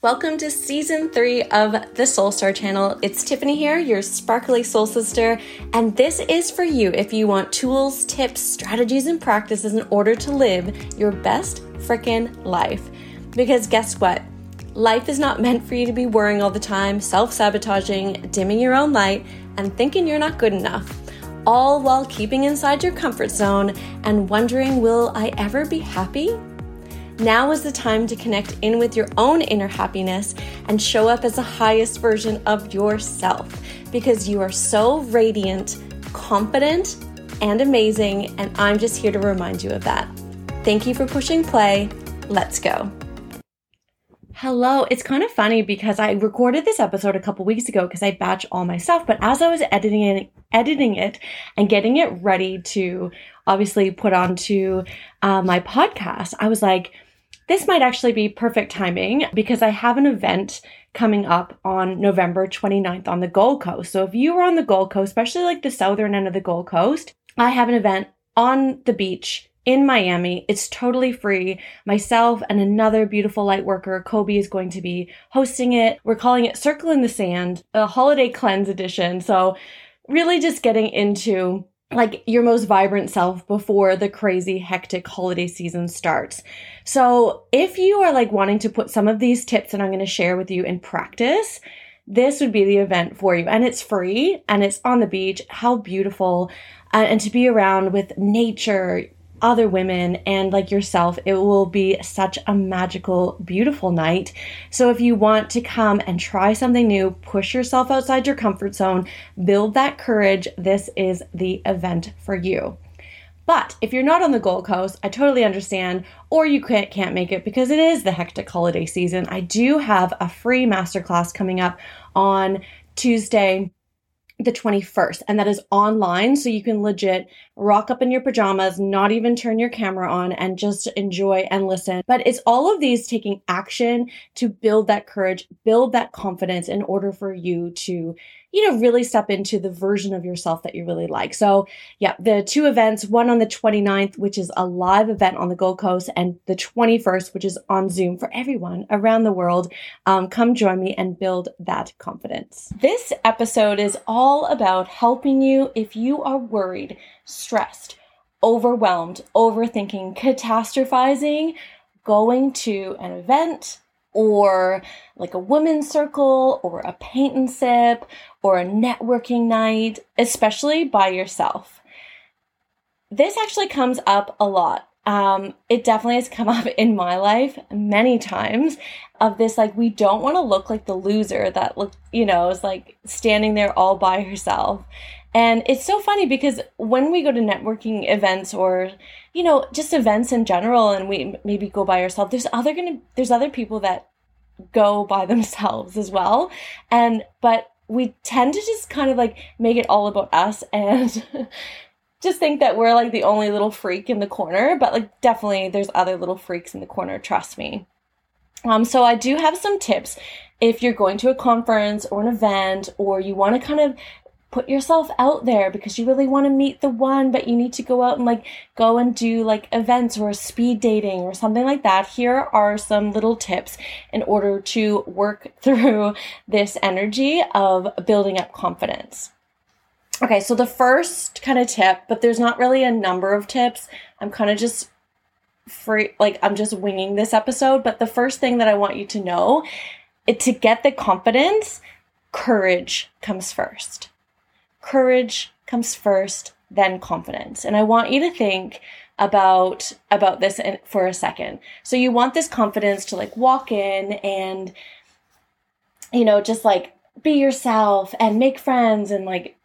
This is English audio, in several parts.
Welcome to season three of the Soul Star channel. It's Tiffany here, your sparkly soul sister, and this is for you if you want tools, tips, strategies, and practices in order to live your best freaking life. Because guess what? Life is not meant for you to be worrying all the time, self sabotaging, dimming your own light, and thinking you're not good enough. All while keeping inside your comfort zone and wondering, will I ever be happy? Now is the time to connect in with your own inner happiness and show up as the highest version of yourself because you are so radiant, confident, and amazing. And I'm just here to remind you of that. Thank you for pushing play. Let's go. Hello. It's kind of funny because I recorded this episode a couple weeks ago because I batch all my stuff, but as I was editing it, editing it and getting it ready to obviously put onto uh, my podcast, I was like, this might actually be perfect timing because I have an event coming up on November 29th on the Gold Coast. So if you are on the Gold Coast, especially like the southern end of the Gold Coast, I have an event on the beach in Miami. It's totally free. Myself and another beautiful light worker, Kobe, is going to be hosting it. We're calling it Circle in the Sand, a holiday cleanse edition. So really just getting into like your most vibrant self before the crazy hectic holiday season starts. So, if you are like wanting to put some of these tips that I'm going to share with you in practice, this would be the event for you. And it's free and it's on the beach. How beautiful. Uh, and to be around with nature, other women and like yourself, it will be such a magical, beautiful night. So if you want to come and try something new, push yourself outside your comfort zone, build that courage, this is the event for you. But if you're not on the Gold Coast, I totally understand, or you can't, can't make it because it is the hectic holiday season. I do have a free masterclass coming up on Tuesday, the 21st and that is online so you can legit rock up in your pajamas not even turn your camera on and just enjoy and listen. But it's all of these taking action to build that courage build that confidence in order for you to you know, really step into the version of yourself that you really like. So, yeah, the two events, one on the 29th, which is a live event on the Gold Coast, and the 21st, which is on Zoom for everyone around the world. Um, come join me and build that confidence. This episode is all about helping you if you are worried, stressed, overwhelmed, overthinking, catastrophizing, going to an event, or like a women's circle or a paint and sip or a networking night, especially by yourself. This actually comes up a lot. Um, it definitely has come up in my life many times of this like we don't want to look like the loser that look you know is like standing there all by herself and it's so funny because when we go to networking events or, you know, just events in general and we maybe go by ourselves, there's other gonna there's other people that go by themselves as well. And but we tend to just kind of like make it all about us and just think that we're like the only little freak in the corner, but like definitely there's other little freaks in the corner, trust me. Um, so I do have some tips if you're going to a conference or an event or you want to kind of put yourself out there because you really want to meet the one, but you need to go out and like go and do like events or speed dating or something like that. Here are some little tips in order to work through this energy of building up confidence. Okay, so the first kind of tip, but there's not really a number of tips. I'm kind of just free, like I'm just winging this episode. But the first thing that I want you to know, it, to get the confidence, courage comes first courage comes first, then confidence. And I want you to think about about this for a second. So you want this confidence to like walk in and you know just like be yourself and make friends and like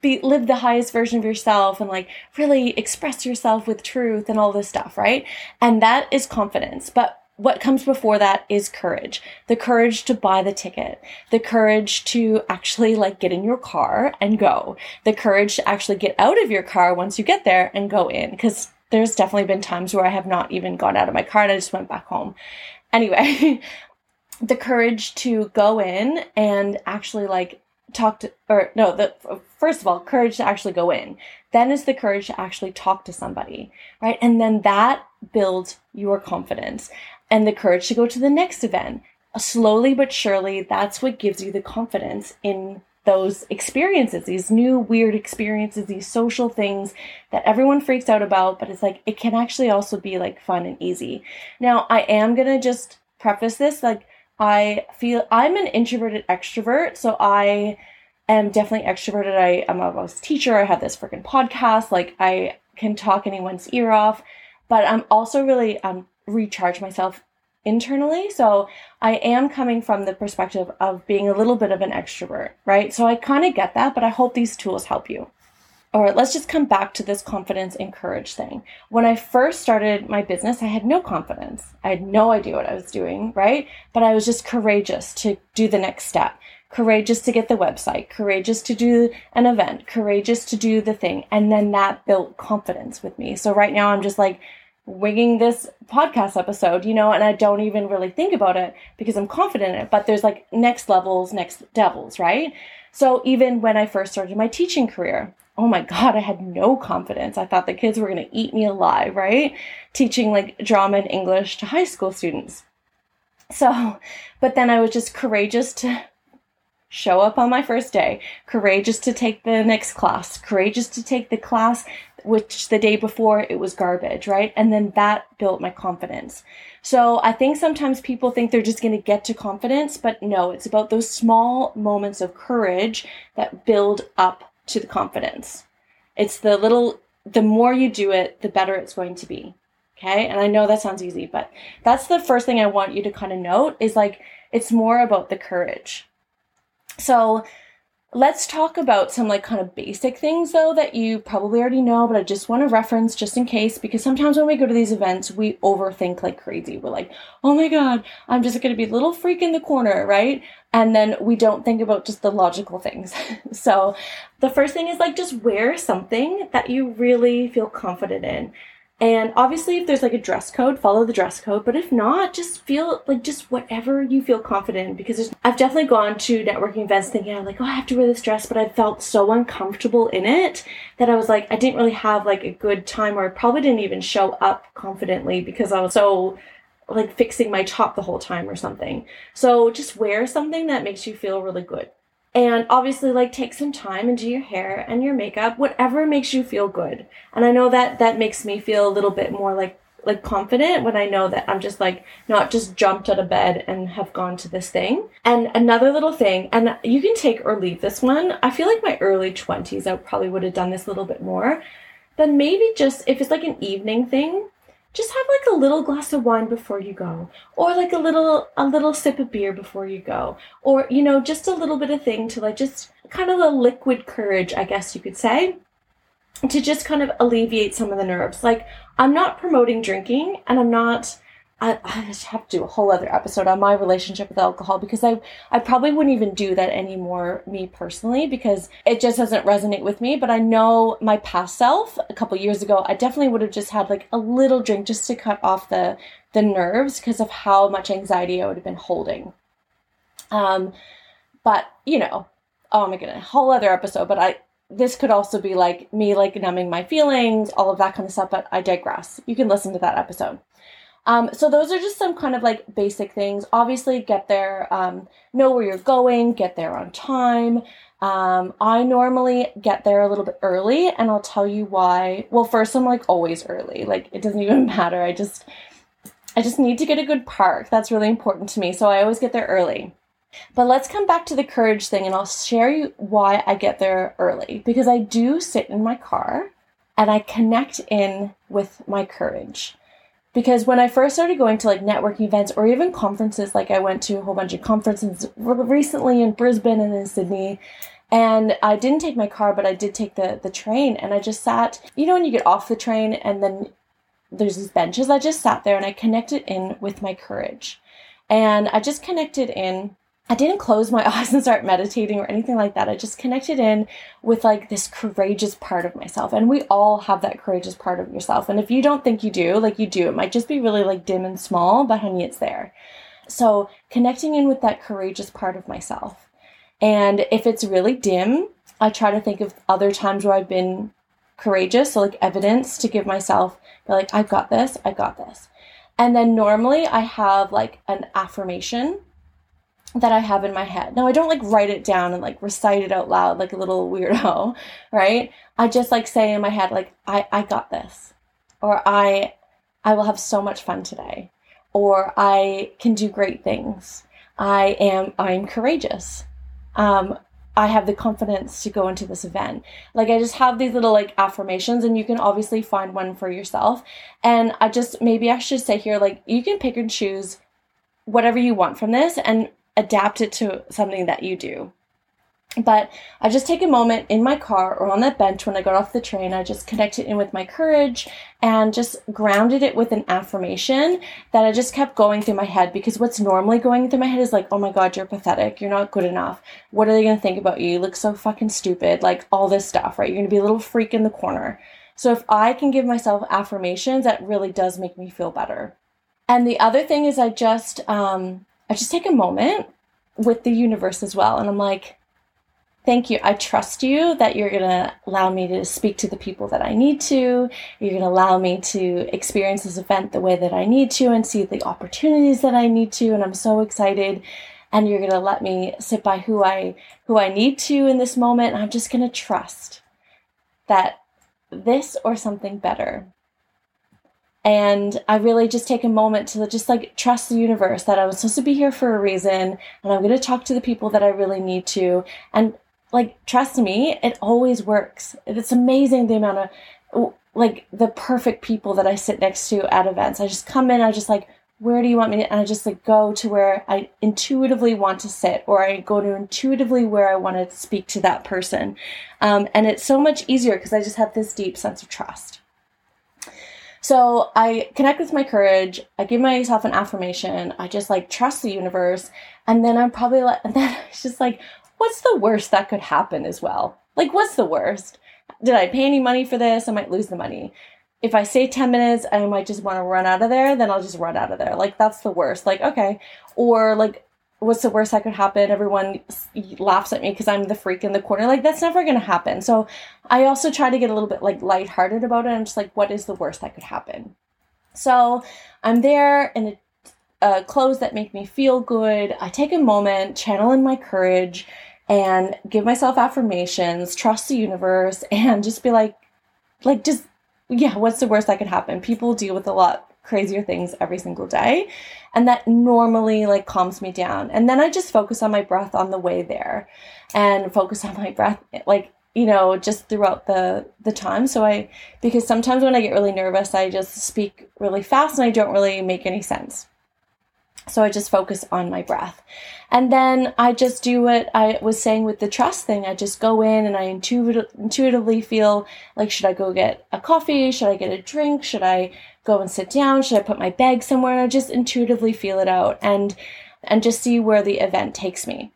be live the highest version of yourself and like really express yourself with truth and all this stuff, right? And that is confidence. But what comes before that is courage. The courage to buy the ticket. The courage to actually like get in your car and go. The courage to actually get out of your car once you get there and go in. Cause there's definitely been times where I have not even gone out of my car and I just went back home. Anyway, the courage to go in and actually like talk to, or no, the, first of all, courage to actually go in. Then is the courage to actually talk to somebody, right? And then that builds your confidence and the courage to go to the next event slowly but surely, that's what gives you the confidence in those experiences, these new weird experiences, these social things that everyone freaks out about, but it's like it can actually also be like fun and easy. Now, I am going to just preface this like I feel I'm an introverted extrovert, so I am definitely extroverted. I am a teacher. I have this freaking podcast. Like I can talk anyone's ear off, but I'm also really um recharge myself internally. So I am coming from the perspective of being a little bit of an extrovert, right? So I kind of get that, but I hope these tools help you. All right, let's just come back to this confidence and courage thing. When I first started my business, I had no confidence. I had no idea what I was doing, right? But I was just courageous to do the next step, courageous to get the website, courageous to do an event, courageous to do the thing. And then that built confidence with me. So right now I'm just like, winging this podcast episode, you know, and I don't even really think about it because I'm confident in it. But there's like next levels, next devils, right? So even when I first started my teaching career, oh my God, I had no confidence. I thought the kids were going to eat me alive, right? Teaching like drama and English to high school students. So, but then I was just courageous to show up on my first day, courageous to take the next class, courageous to take the class which the day before it was garbage, right? And then that built my confidence. So I think sometimes people think they're just going to get to confidence, but no, it's about those small moments of courage that build up to the confidence. It's the little, the more you do it, the better it's going to be. Okay. And I know that sounds easy, but that's the first thing I want you to kind of note is like, it's more about the courage. So Let's talk about some like kind of basic things though that you probably already know, but I just want to reference just in case because sometimes when we go to these events, we overthink like crazy. We're like, oh my God, I'm just going to be little freak in the corner, right? And then we don't think about just the logical things. so the first thing is like just wear something that you really feel confident in. And obviously, if there's like a dress code, follow the dress code. But if not, just feel like just whatever you feel confident in. Because I've definitely gone to networking events thinking, I'm like, oh, I have to wear this dress, but I felt so uncomfortable in it that I was like, I didn't really have like a good time, or I probably didn't even show up confidently because I was so like fixing my top the whole time or something. So just wear something that makes you feel really good and obviously like take some time and do your hair and your makeup whatever makes you feel good. And i know that that makes me feel a little bit more like like confident when i know that i'm just like not just jumped out of bed and have gone to this thing. And another little thing and you can take or leave this one. I feel like my early 20s i probably would have done this a little bit more. But maybe just if it's like an evening thing just have like a little glass of wine before you go or like a little a little sip of beer before you go or you know just a little bit of thing to like just kind of a liquid courage i guess you could say to just kind of alleviate some of the nerves. Like i'm not promoting drinking and i'm not I, I have to do a whole other episode on my relationship with alcohol because I, I probably wouldn't even do that anymore, me personally, because it just doesn't resonate with me. But I know my past self a couple years ago, I definitely would have just had like a little drink just to cut off the, the nerves because of how much anxiety I would have been holding. Um, but you know, oh my goodness, a whole other episode. But I, this could also be like me like numbing my feelings, all of that kind of stuff. But I digress. You can listen to that episode. Um, so those are just some kind of like basic things. Obviously, get there, um, know where you're going, get there on time. Um, I normally get there a little bit early, and I'll tell you why. Well, first, I'm like always early. Like it doesn't even matter. I just, I just need to get a good park. That's really important to me. So I always get there early. But let's come back to the courage thing, and I'll share you why I get there early because I do sit in my car and I connect in with my courage because when I first started going to like networking events or even conferences, like I went to a whole bunch of conferences recently in Brisbane and in Sydney, and I didn't take my car, but I did take the the train, and I just sat. You know, when you get off the train and then there's these benches, I just sat there and I connected in with my courage, and I just connected in I didn't close my eyes and start meditating or anything like that. I just connected in with like this courageous part of myself. And we all have that courageous part of yourself. And if you don't think you do, like you do, it might just be really like dim and small, but honey, it's there. So connecting in with that courageous part of myself. And if it's really dim, I try to think of other times where I've been courageous. So like evidence to give myself, like, I've got this, I've got this. And then normally I have like an affirmation that I have in my head. Now I don't like write it down and like recite it out loud like a little weirdo, right? I just like say in my head like I I got this or I I will have so much fun today or I can do great things. I am I'm courageous. Um I have the confidence to go into this event. Like I just have these little like affirmations and you can obviously find one for yourself. And I just maybe I should say here like you can pick and choose whatever you want from this and adapt it to something that you do. But I just take a moment in my car or on that bench when I got off the train. I just connected in with my courage and just grounded it with an affirmation that I just kept going through my head because what's normally going through my head is like, oh my God, you're pathetic. You're not good enough. What are they going to think about you? You look so fucking stupid. Like all this stuff, right? You're going to be a little freak in the corner. So if I can give myself affirmations, that really does make me feel better. And the other thing is I just, um, I just take a moment with the universe as well. And I'm like, thank you. I trust you that you're going to allow me to speak to the people that I need to. You're going to allow me to experience this event the way that I need to and see the opportunities that I need to. And I'm so excited. And you're going to let me sit by who I, who I need to in this moment. I'm just going to trust that this or something better and I really just take a moment to just like trust the universe that I was supposed to be here for a reason and I'm going to talk to the people that I really need to. And like, trust me, it always works. It's amazing the amount of like the perfect people that I sit next to at events. I just come in, I just like, where do you want me to? And I just like go to where I intuitively want to sit, or I go to intuitively where I want to speak to that person. Um, and it's so much easier because I just have this deep sense of trust. So I connect with my courage. I give myself an affirmation. I just like trust the universe. And then I'm probably like, and then it's just like, what's the worst that could happen as well? Like, what's the worst? Did I pay any money for this? I might lose the money. If I say 10 minutes, I might just want to run out of there, then I'll just run out of there. Like, that's the worst. Like, okay. Or like, what's the worst that could happen? Everyone laughs at me because I'm the freak in the corner. Like that's never going to happen. So I also try to get a little bit like lighthearted about it. I'm just like, what is the worst that could happen? So I'm there in a, uh, clothes that make me feel good. I take a moment, channel in my courage, and give myself affirmations, trust the universe, and just be like, like just yeah, what's the worst that could happen? People deal with a lot crazier things every single day. And that normally like calms me down. And then I just focus on my breath on the way there and focus on my breath like you know just throughout the the time so i because sometimes when i get really nervous i just speak really fast and i don't really make any sense so I just focus on my breath. And then I just do what I was saying with the trust thing. I just go in and I intuit- intuitively feel like, should I go get a coffee? Should I get a drink? Should I go and sit down? Should I put my bag somewhere? And I just intuitively feel it out and, and just see where the event takes me.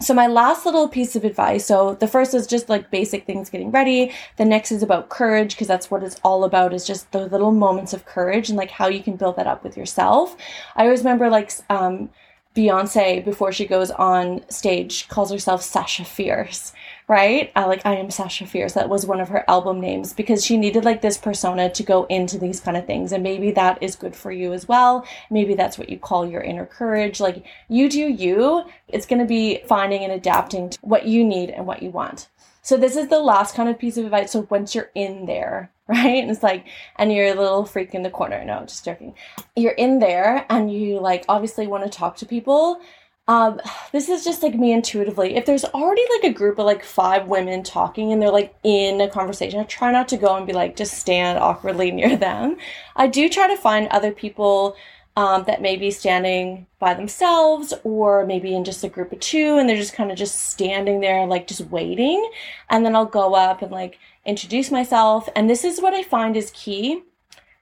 So my last little piece of advice. So the first is just like basic things getting ready. The next is about courage because that's what it's all about is just the little moments of courage and like how you can build that up with yourself. I always remember like um Beyonce before she goes on stage calls herself Sasha Fierce, right? I like I am Sasha Fierce. That was one of her album names because she needed like this persona to go into these kind of things and maybe that is good for you as well. Maybe that's what you call your inner courage. Like you do you. It's going to be finding and adapting to what you need and what you want. So this is the last kind of piece of advice. So once you're in there, right? And it's like, and you're a little freak in the corner. No, just joking. You're in there and you like obviously want to talk to people. Um, this is just like me intuitively. If there's already like a group of like five women talking and they're like in a conversation, I try not to go and be like just stand awkwardly near them. I do try to find other people um, that may be standing by themselves or maybe in just a group of two and they're just kind of just standing there like just waiting. And then i'll go up and like introduce myself. And this is what i find is key.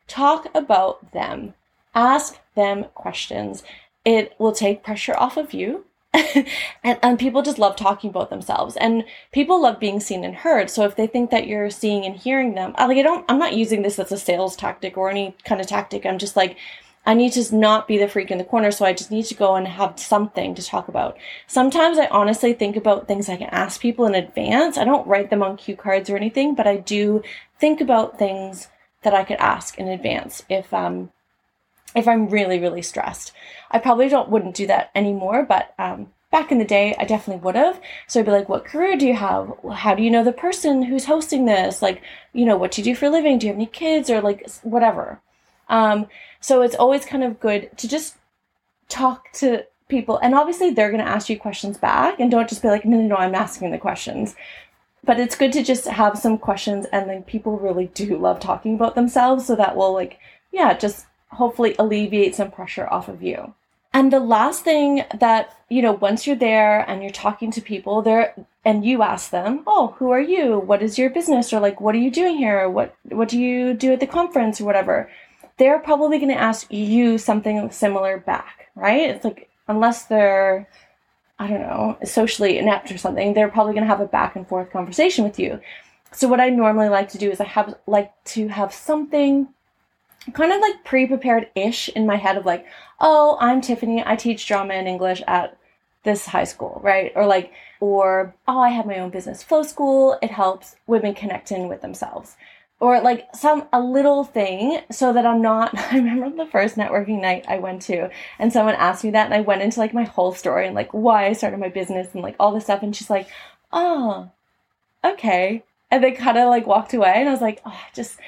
Talk about them. Ask them questions. It will take pressure off of you. And, and people just love talking about themselves. And people love being seen and heard. So if they think that you're seeing and hearing them like i don't i'm not using this as a sales tactic or any kind of tactic. I'm just like I need to not be the freak in the corner, so I just need to go and have something to talk about. Sometimes I honestly think about things I can ask people in advance. I don't write them on cue cards or anything, but I do think about things that I could ask in advance if um if I'm really, really stressed. I probably don't wouldn't do that anymore, but um, back in the day, I definitely would have. So I'd be like, what career do you have? How do you know the person who's hosting this? Like, you know, what do you do for a living? Do you have any kids or like whatever? Um, so it's always kind of good to just talk to people. And obviously, they're going to ask you questions back and don't just be like, no, no, no, I'm asking the questions. But it's good to just have some questions and then people really do love talking about themselves. So that will, like, yeah, just hopefully alleviate some pressure off of you. And the last thing that, you know, once you're there and you're talking to people there and you ask them, "Oh, who are you? What is your business?" or like, "What are you doing here? What what do you do at the conference or whatever?" They're probably going to ask you something similar back, right? It's like unless they're I don't know, socially inept or something, they're probably going to have a back and forth conversation with you. So what I normally like to do is I have like to have something kind of like pre-prepared ish in my head of like, oh, I'm Tiffany. I teach drama and English at this high school, right? Or like, or oh, I have my own business flow school. It helps women connect in with themselves. Or like some a little thing so that I'm not I remember the first networking night I went to and someone asked me that and I went into like my whole story and like why I started my business and like all this stuff and she's like, Oh, okay. And they kind of like walked away and I was like, oh, I just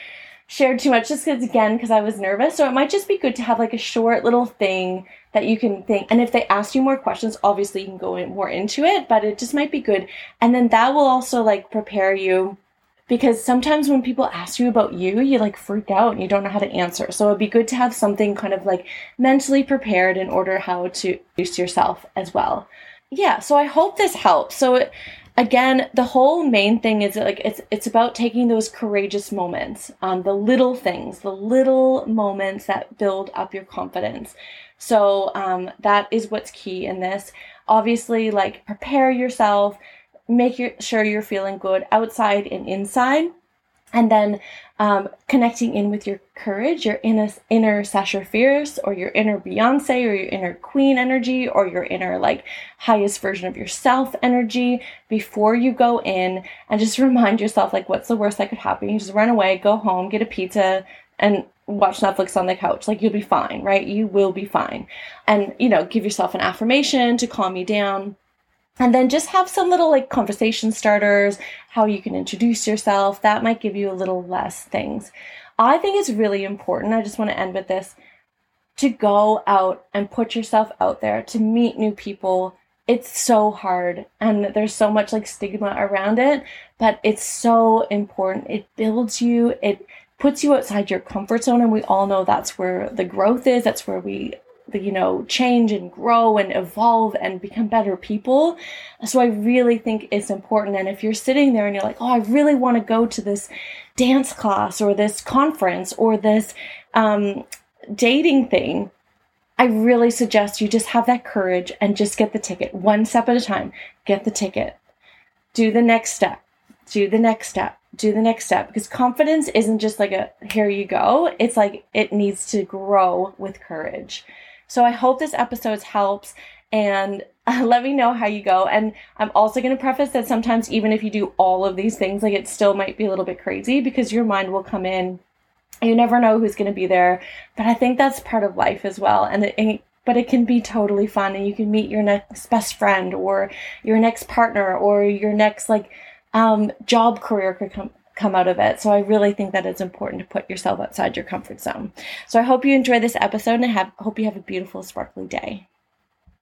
shared too much just because again because i was nervous so it might just be good to have like a short little thing that you can think and if they ask you more questions obviously you can go in more into it but it just might be good and then that will also like prepare you because sometimes when people ask you about you you like freak out and you don't know how to answer. So it'd be good to have something kind of like mentally prepared in order how to use yourself as well. Yeah so i hope this helps. So it, again the whole main thing is like it's it's about taking those courageous moments um, the little things the little moments that build up your confidence. So um, that is what's key in this. Obviously like prepare yourself make your, sure you're feeling good outside and inside and then um, connecting in with your courage, your inner, inner Sasha Fierce, or your inner Beyonce, or your inner Queen energy, or your inner like highest version of yourself energy before you go in, and just remind yourself like, what's the worst that could happen? You just run away, go home, get a pizza, and watch Netflix on the couch. Like you'll be fine, right? You will be fine, and you know, give yourself an affirmation to calm you down and then just have some little like conversation starters, how you can introduce yourself. That might give you a little less things. I think it's really important. I just want to end with this to go out and put yourself out there to meet new people. It's so hard and there's so much like stigma around it, but it's so important. It builds you, it puts you outside your comfort zone. And we all know that's where the growth is, that's where we you know change and grow and evolve and become better people. So i really think it's important. And if you're sitting there and you're like oh i really want to go to this dance class or this conference or this um, dating thing i really suggest you just have that courage and just get the ticket one step at a time. Get the ticket. Do the next step. Do the next step. Do the next step. Because confidence isn't just like a here you go. It's like it needs to grow with courage so I hope this episode helps and uh, let me know how you go. And I'm also going to preface that sometimes, even if you do all of these things, like it still might be a little bit crazy because your mind will come in. You never know who's going to be there. But I think that's part of life as well. And it, but it can be totally fun and you can meet your next best friend or your next partner or your next like um, job career could come come out of it. So I really think that it's important to put yourself outside your comfort zone. So I hope you enjoy this episode and have, hope you have a beautiful, sparkly day.